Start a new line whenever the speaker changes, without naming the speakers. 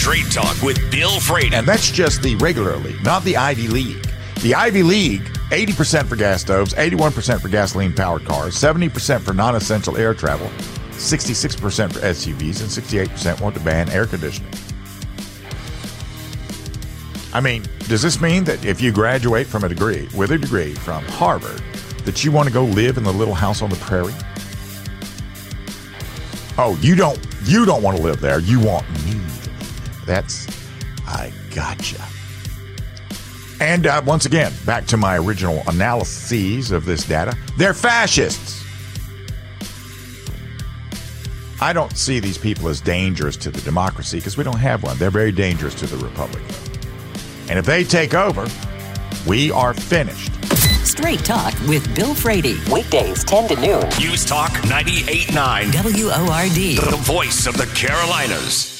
Straight Talk with Bill Frady.
And that's just the regular league, not the Ivy League. The Ivy League, 80% for gas stoves, 81% for gasoline powered cars, 70% for non essential air travel, 66% for SUVs, and 68% want to ban air conditioning. I mean, does this mean that if you graduate from a degree, with a degree from Harvard, that you want to go live in the little house on the prairie? Oh, you don't you don't want to live there. You want me. That's I gotcha. And uh, once again, back to my original analyses of this data. They're fascists. I don't see these people as dangerous to the democracy because we don't have one. They're very dangerous to the republic. And if they take over, we are finished.
Straight Talk with Bill Frady. Weekdays 10 to noon.
News Talk 98.9.
WORD.
The voice of the Carolinas.